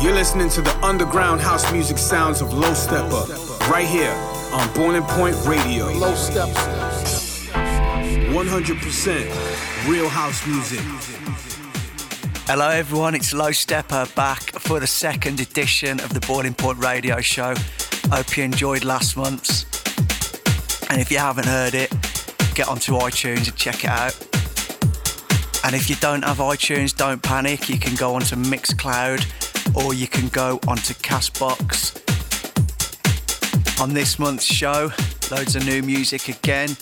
You're listening to the underground house music sounds of Low Steppa, right here on Boiling Point Radio. Low Steppa. 100% real house music. Hello, everyone. It's Low Steppa back for the second edition of the Boiling Point Radio Show. Hope you enjoyed last month's. And if you haven't heard it, get onto iTunes and check it out. And if you don't have iTunes, don't panic. You can go onto Mixcloud or you can go onto Castbox. On this month's show, loads of new music again.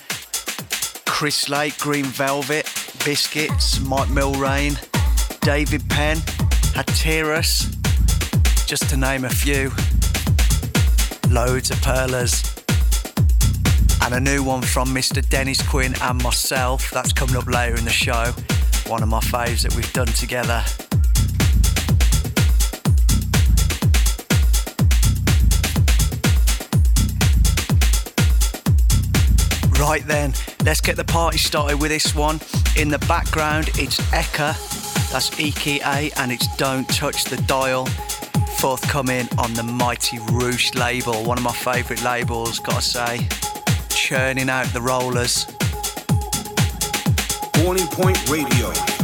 Chris Lake, Green Velvet, Biscuits, Mike Millrain, David Penn, Hatiras, just to name a few. Loads of perlers. And a new one from Mr. Dennis Quinn and myself. That's coming up later in the show. One of my faves that we've done together. Right then, let's get the party started with this one. In the background, it's Eka, that's E-K-A, and it's Don't Touch the Dial. Forthcoming on the Mighty Roosh label, one of my favourite labels, gotta say. Churning out the rollers. Boiling Point Radio.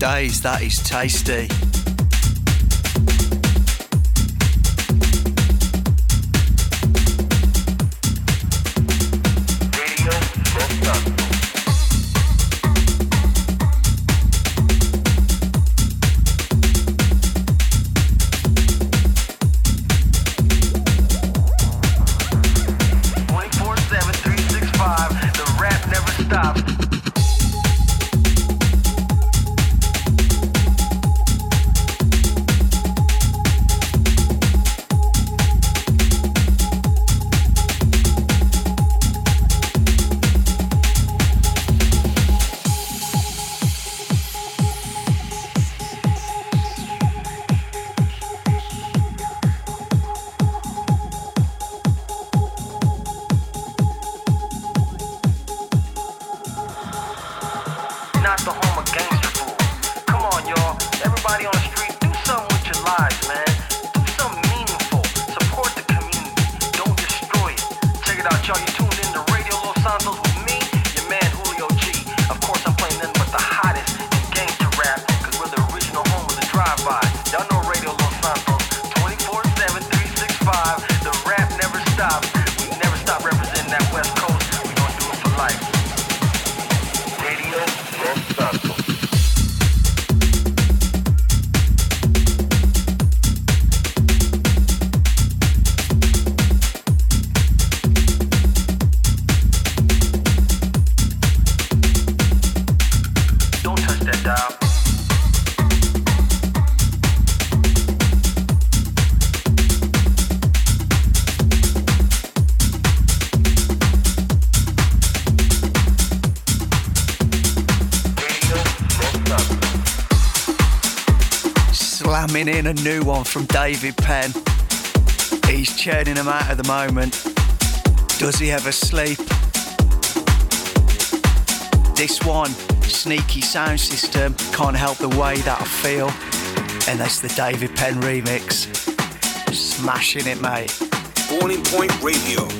Days, that is tasty. In a new one from David Penn. He's churning them out at the moment. Does he ever sleep? This one, Sneaky Sound System, can't help the way that I feel. And that's the David Penn remix. Smashing it, mate. Boiling Point Radio.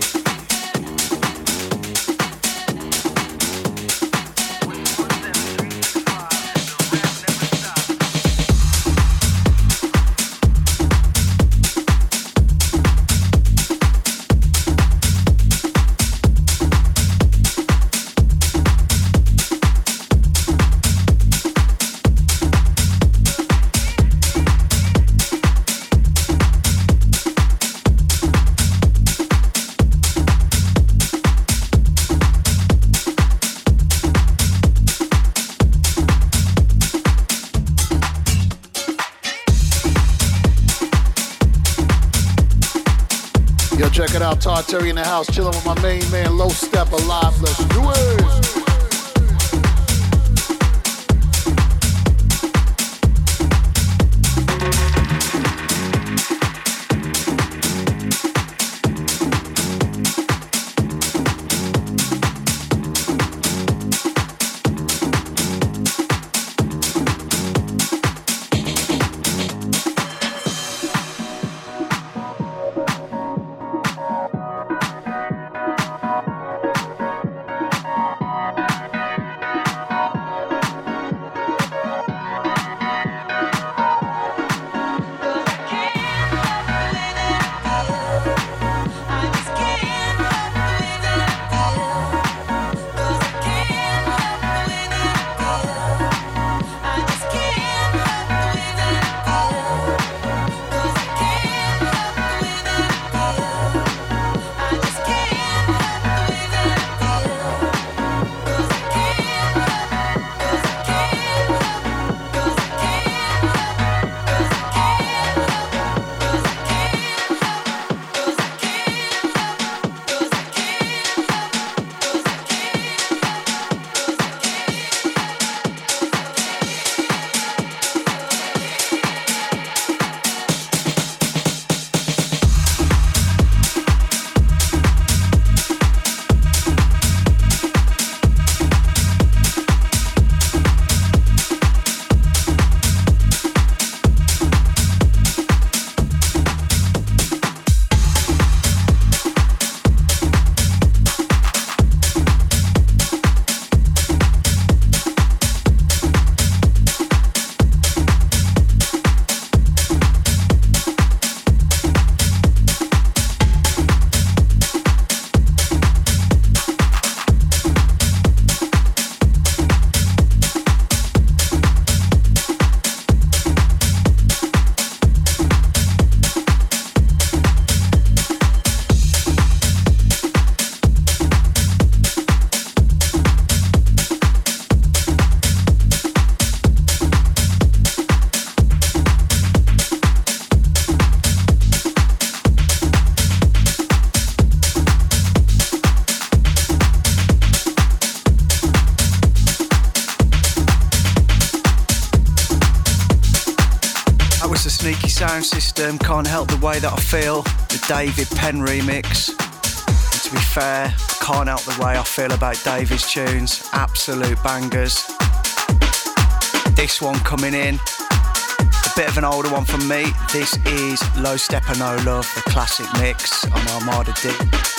Terry in the house, chilling with my main man, Low Step Alive. Let's Can't Help the Way That I Feel, the David Penn remix. To be fair, can't help the way I feel about David's tunes. Absolute bangers. This one coming in, a bit of an older one from me. This is Low Steppa No Love, the classic mix on Armada D.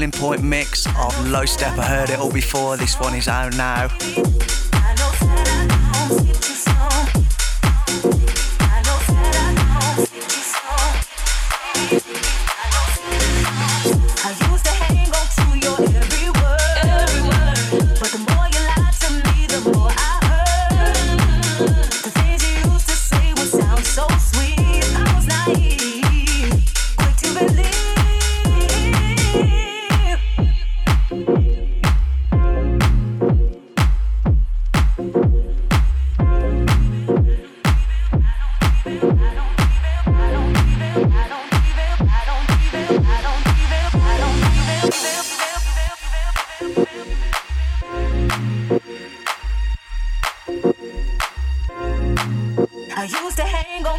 boiling point mix of Low Step. I heard it all before. This one is out now.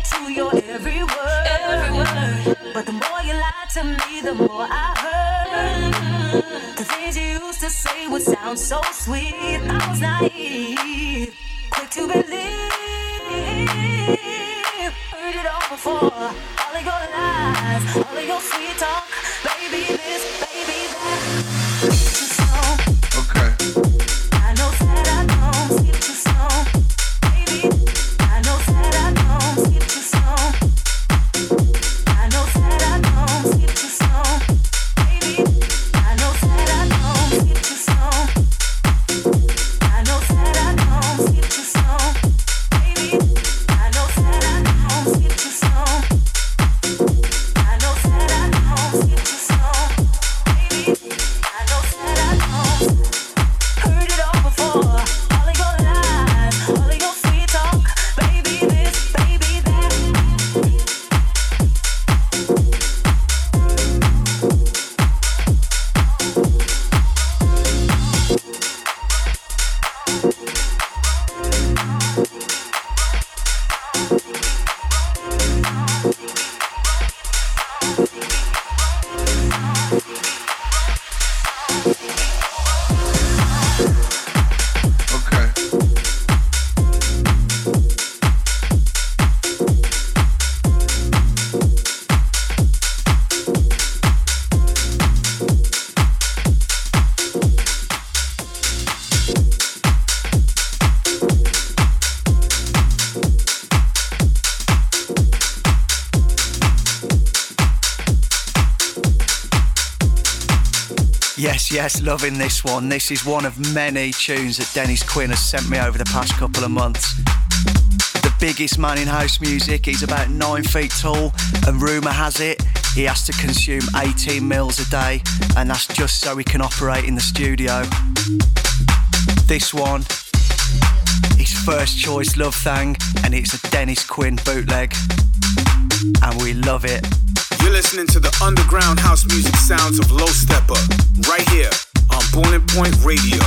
to your every word. every word. But the more you lie to me, the more I hurt. The things you used to say would sound so sweet. Yes, yes, loving this one. This is one of many tunes that Dennis Quinn has sent me over the past couple of months. The biggest man in house music, he's about nine feet tall, and rumour has it he has to consume 18 mils a day, and that's just so he can operate in the studio. This one, his first choice Love Thang, and it's a Dennis Quinn bootleg, and we love it. You're listening to the underground house music sounds of Low Steppa, right here on Boiling Point Radio.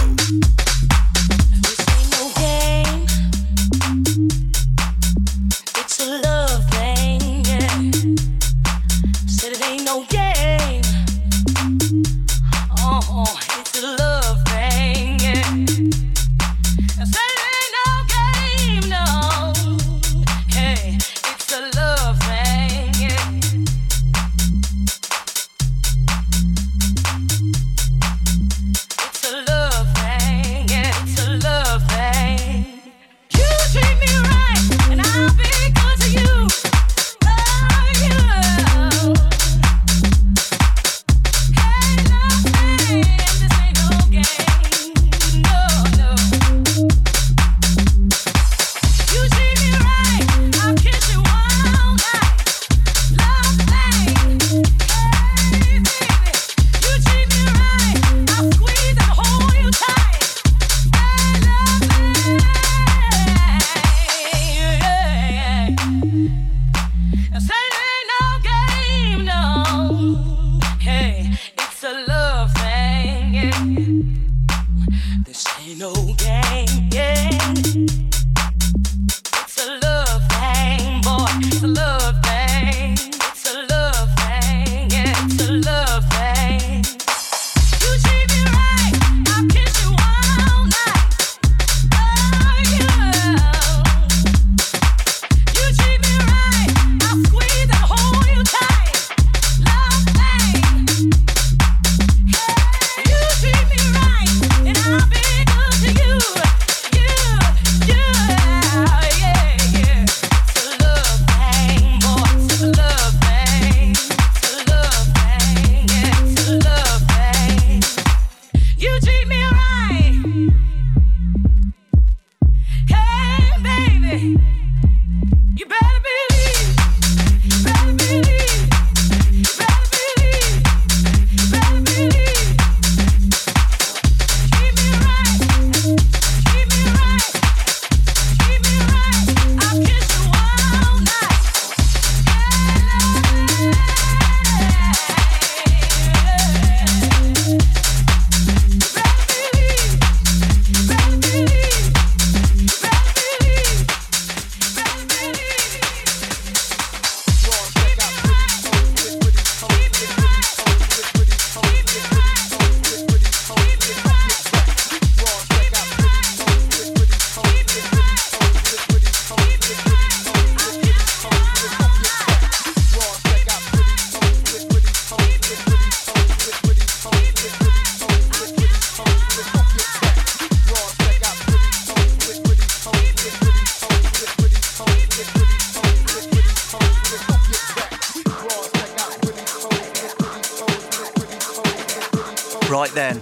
Then.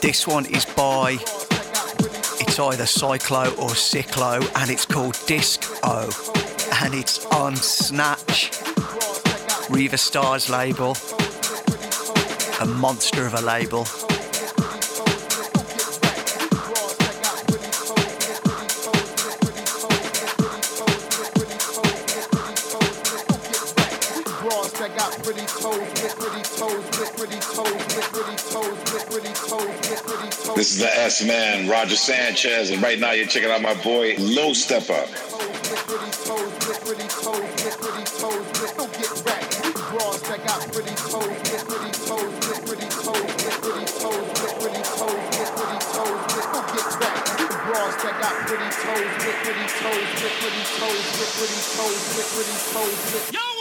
This one is by, it's either Cyclo or Cyclo, and it's called Disc-O, and it's on Snatch, Riva Starr's label, a monster of a label. This is the S Man, Roger Sanchez, and right now you're checking out my boy Low Steppa. Yo!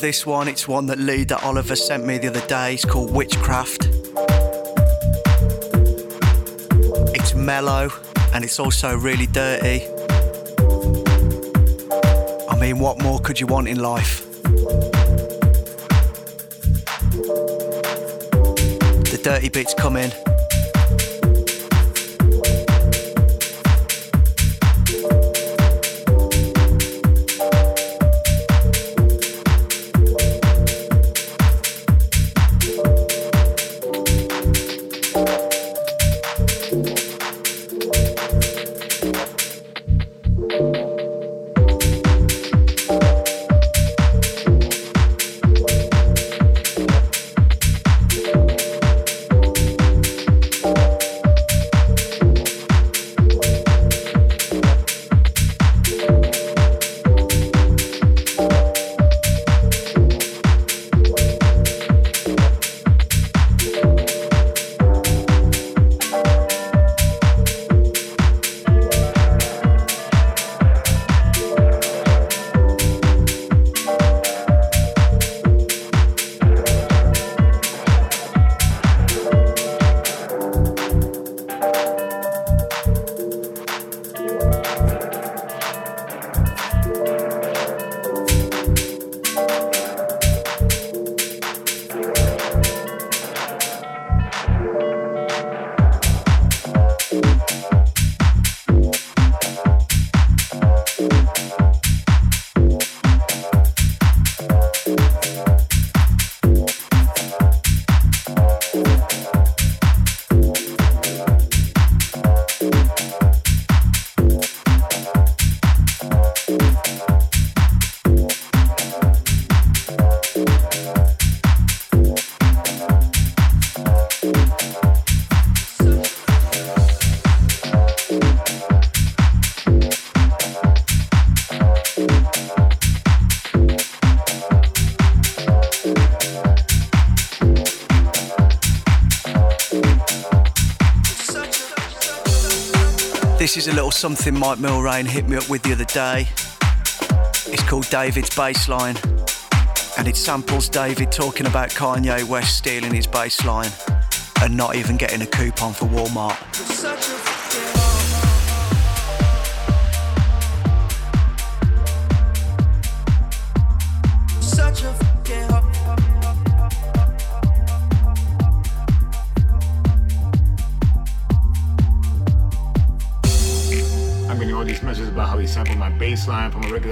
This one. It's one that Lee that Oliver sent me the other day. It's called Witchcraft. It's mellow and it's also really dirty. I mean, what more could you want in life? The dirty bits come in. This is a little something Mike Millrain hit me up with the other day. It's called David's Bassline. and it samples David talking about Kanye West stealing his bass line and not even getting a coupon for Walmart.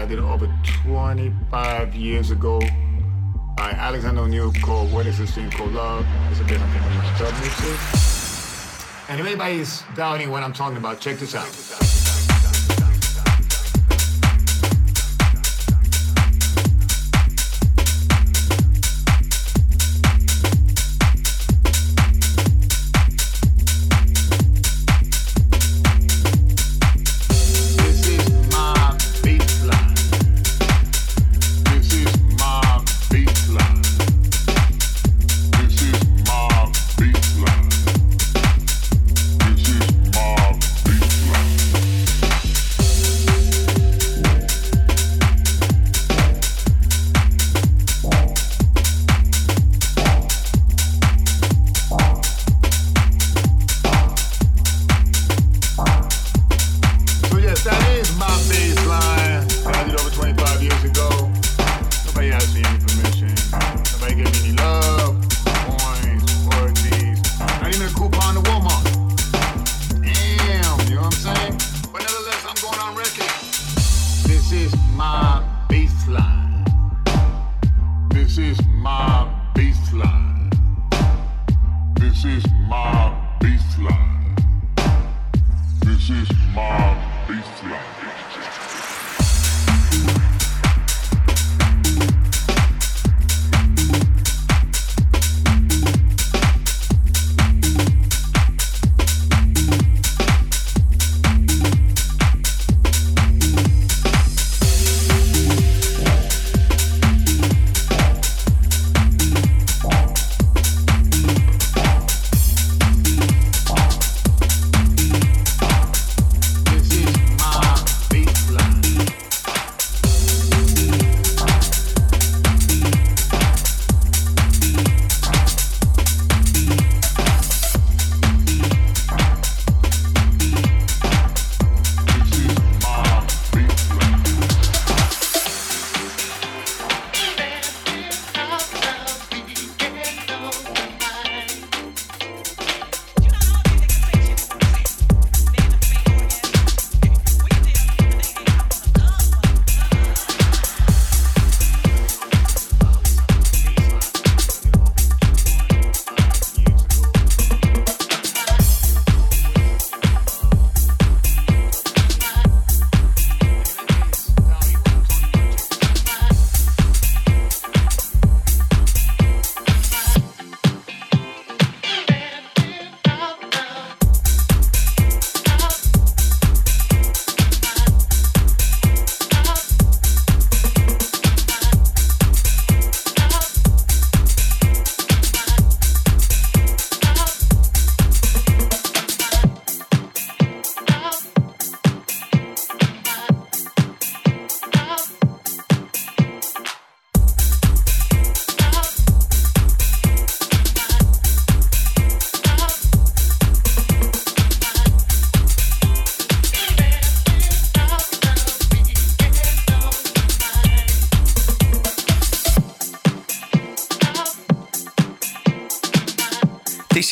I did over 25 years ago by Alexander O'Neal called What Is This Thing Called Love. It's a my. And if anybody's doubting what I'm talking about, check this out. This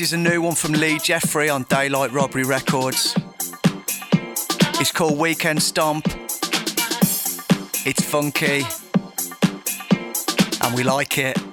is a new one from Lee Jeffrey on Daylight Robbery Records. It's called Weekend Stomp. It's funky, and we like it.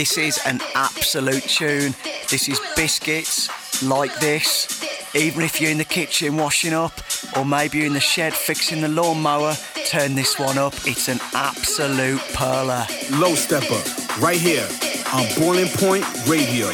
This is an absolute tune. This is biscuits like this. Even if you're in the kitchen washing up, or maybe you're in the shed fixing the lawnmower, turn this one up. It's an absolute perler. Low Steppa, right here on Boiling Point Radio.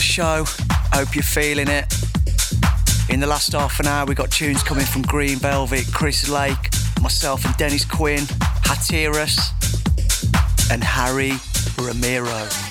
The show. Hope you're feeling it. In the last half an hour, we got tunes coming from Green Velvet, Chris Lake, myself and Dennis Quinn, Hatiras, and Harry Romero.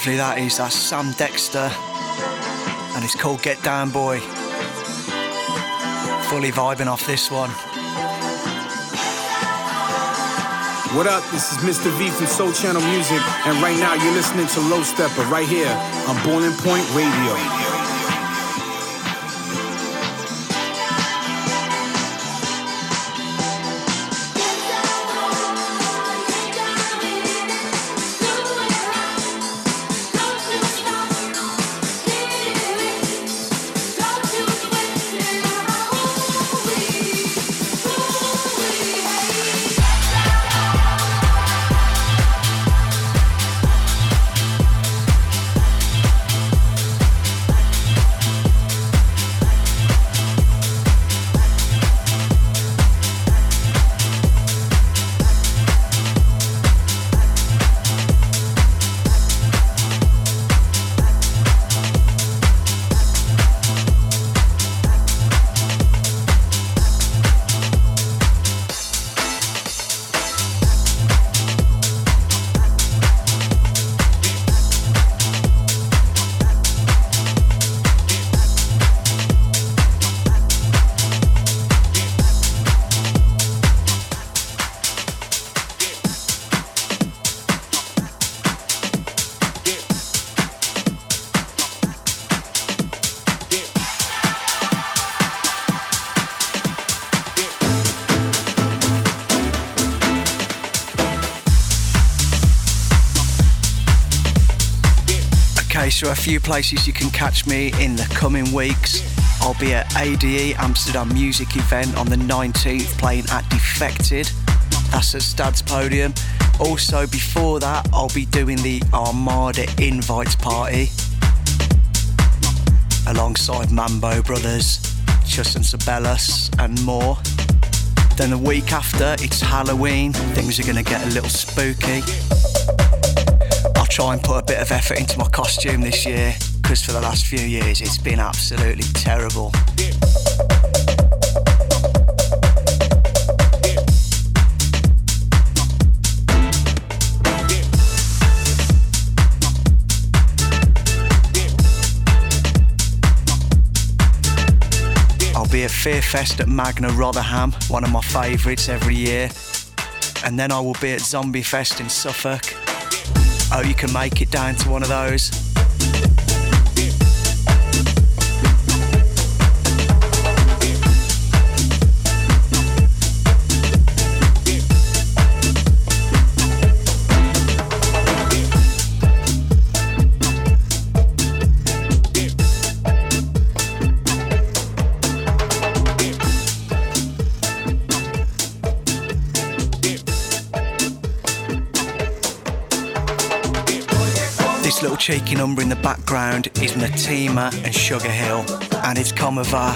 Lovely that is. That's Sam Dexter. And it's called Get Down Boy. fully vibing off this one. What up? This is Mr. V from Sole Channel Music, and right now you're listening to Low Steppa right here on Boiling Point Radio. To a few places you can catch me in the coming weeks. I'll be at ADE Amsterdam Music Event on the 19th playing at Defected. That's at Stad's Podium. Also, before that, I'll be doing the Armada Invites Party alongside Mambo Brothers, and Sabellas, and more. Then the week after, it's Halloween. Things are going to get a little spooky try and put a bit of effort into my costume this year because for the last few years it's been absolutely terrible. I'll be at Fearfest at Magna Rotherham, one of my favourites every year. And then I will be at Zombie Fest in Suffolk Oh, you can make it down to one of those. Cheeky number in the background is Natima and Sugar Hill, and it's Comava.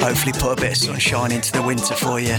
Hopefully, put a bit of sunshine into the winter for you.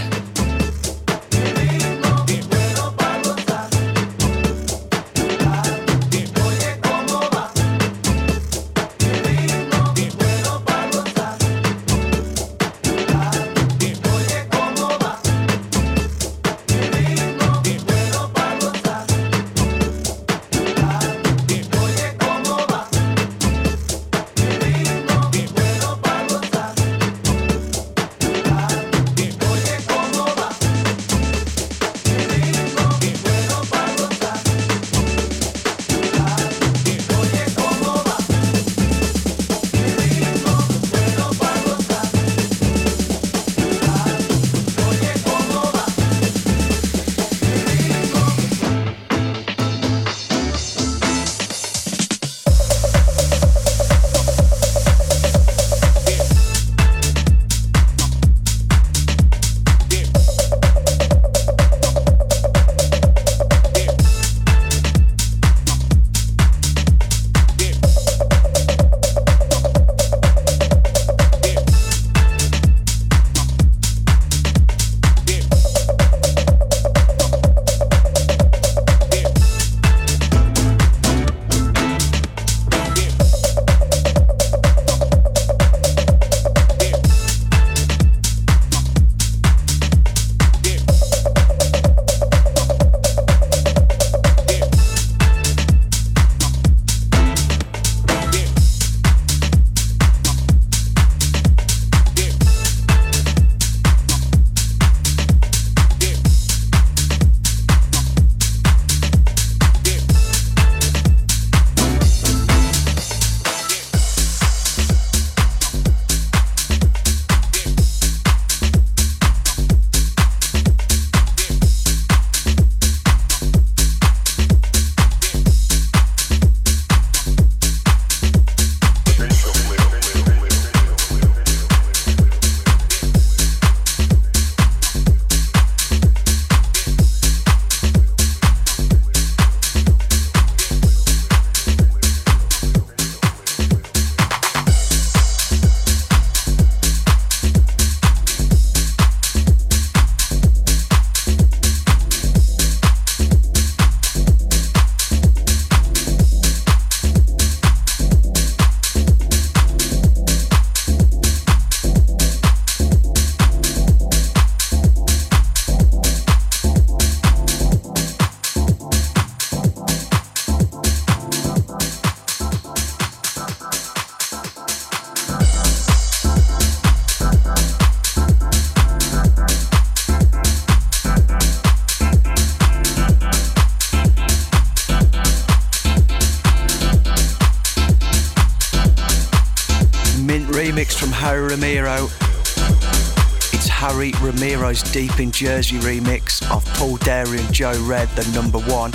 It's Harry Romero's Deep in Jersey remix of Paul Derry and Joe Red, the number one.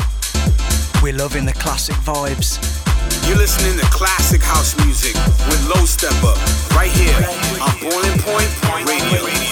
We're loving the classic vibes. You're listening to classic house music with Low Steppa right here on Boiling Point Radio.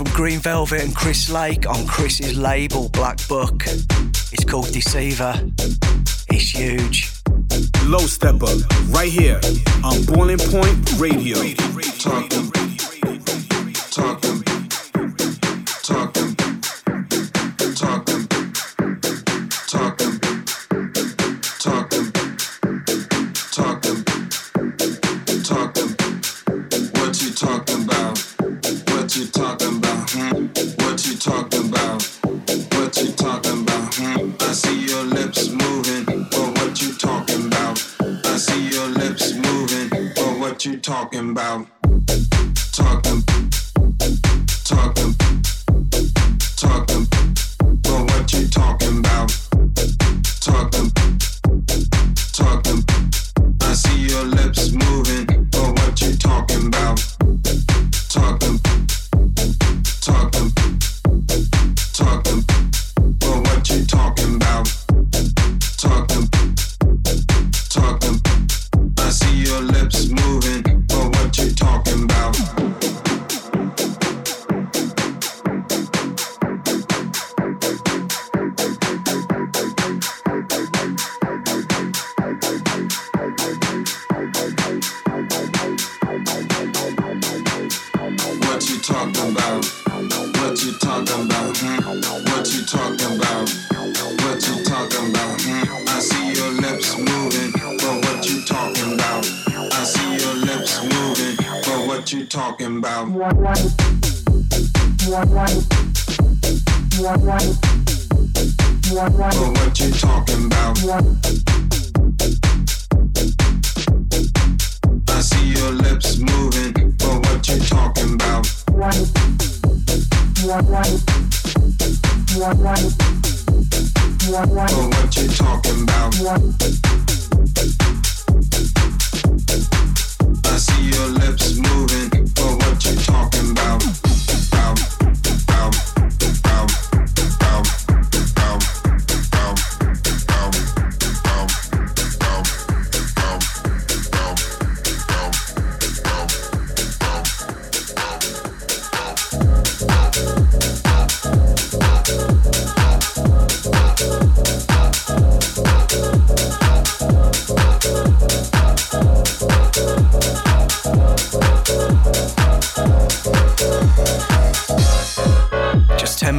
From Green Velvet and Chris Lake on Chris's label Black Book. It's called Deceiver. It's huge. Low Steppa, right here on Boiling Point Radio. Talking, talking, you talking about. Talking, talking.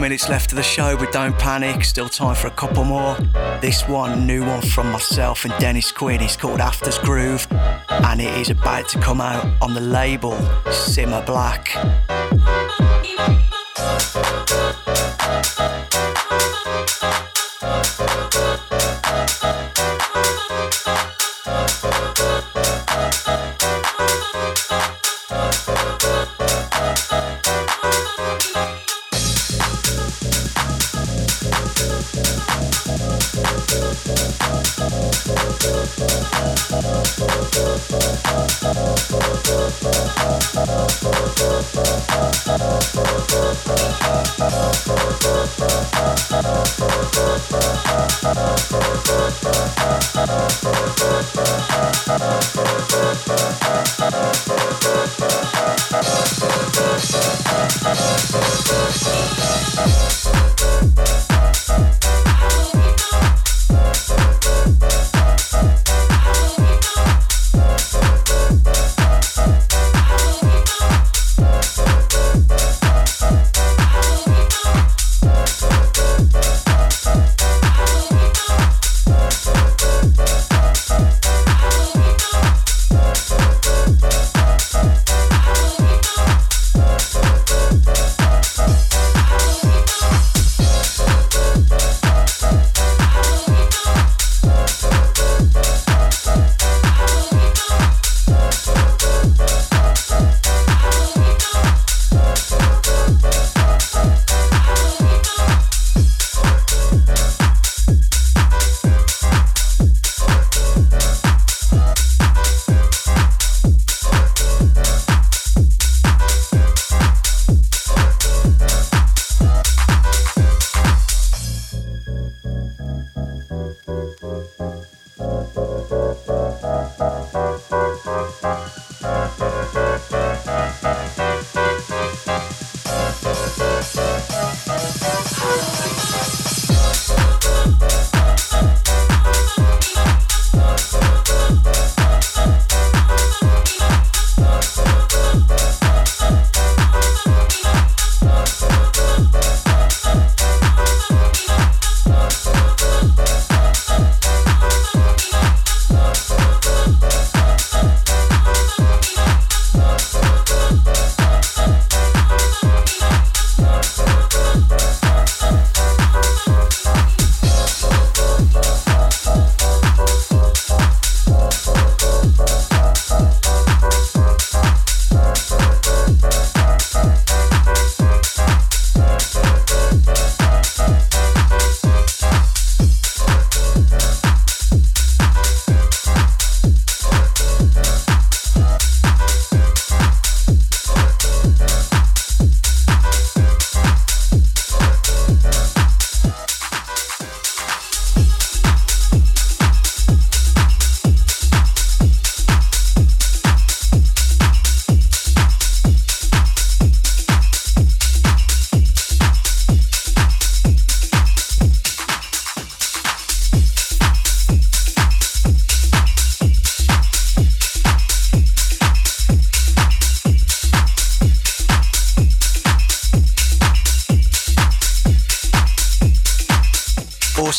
minutes left of the show, but don't panic, still time for a couple more. This one, new one from myself and Dennis Quinn, is called After's Groove, and it is about to come out on the label Simma Black.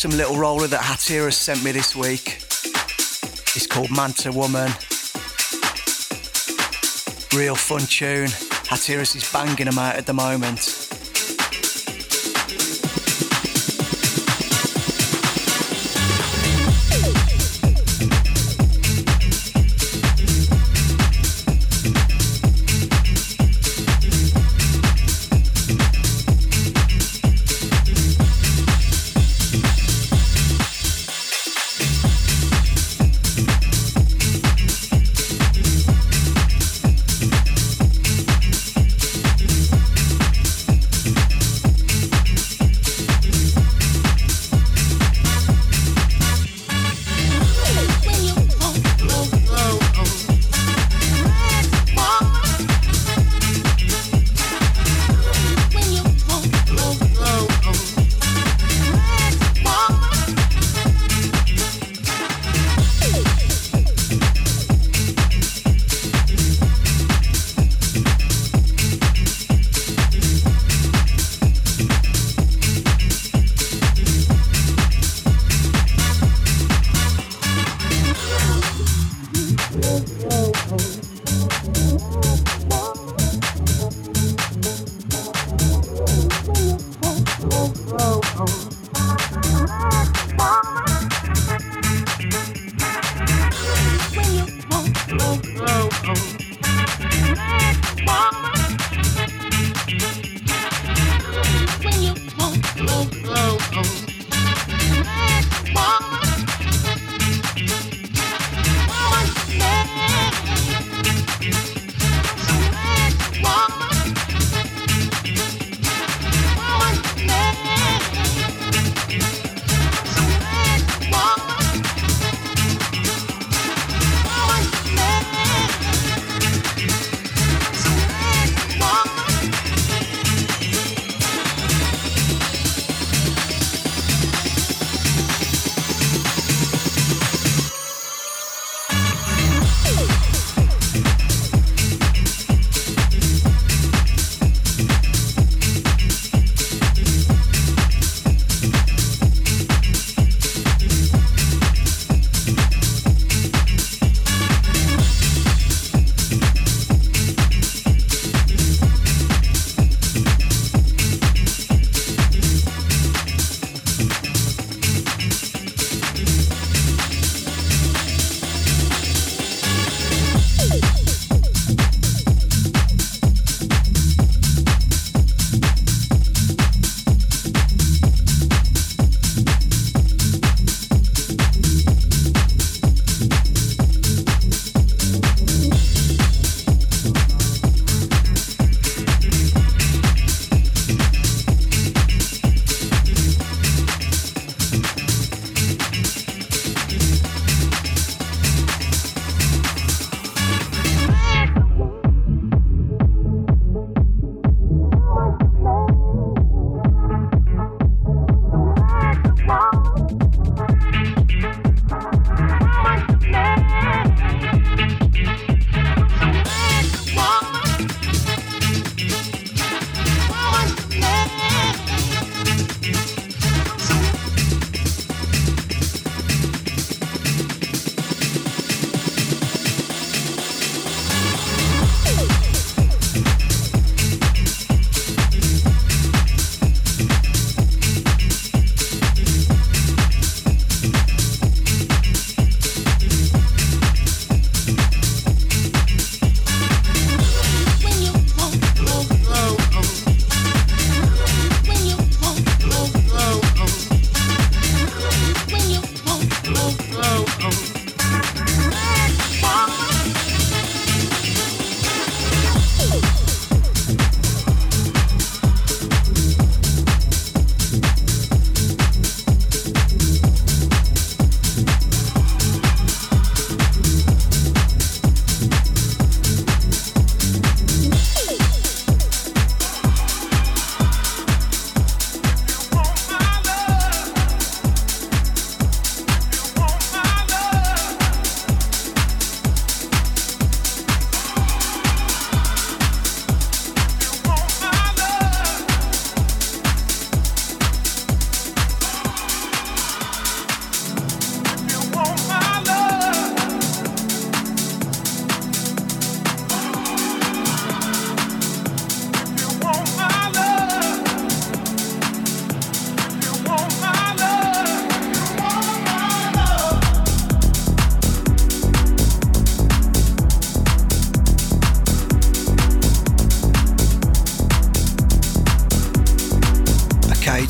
Awesome little roller that Hatiras sent me this week. It's called Manta Woman. Real fun tune. Hatiras is banging them out at the moment.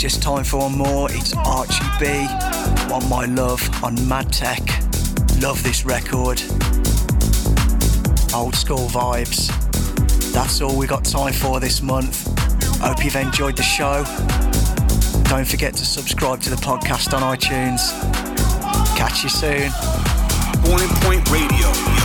Just time for one more. It's Archie B. On My Love on Mad Tech. Love this record. Old school vibes. That's all we got time for this month. Hope you've enjoyed the show. Don't forget to subscribe to the podcast on iTunes. Catch you soon. Point Radio.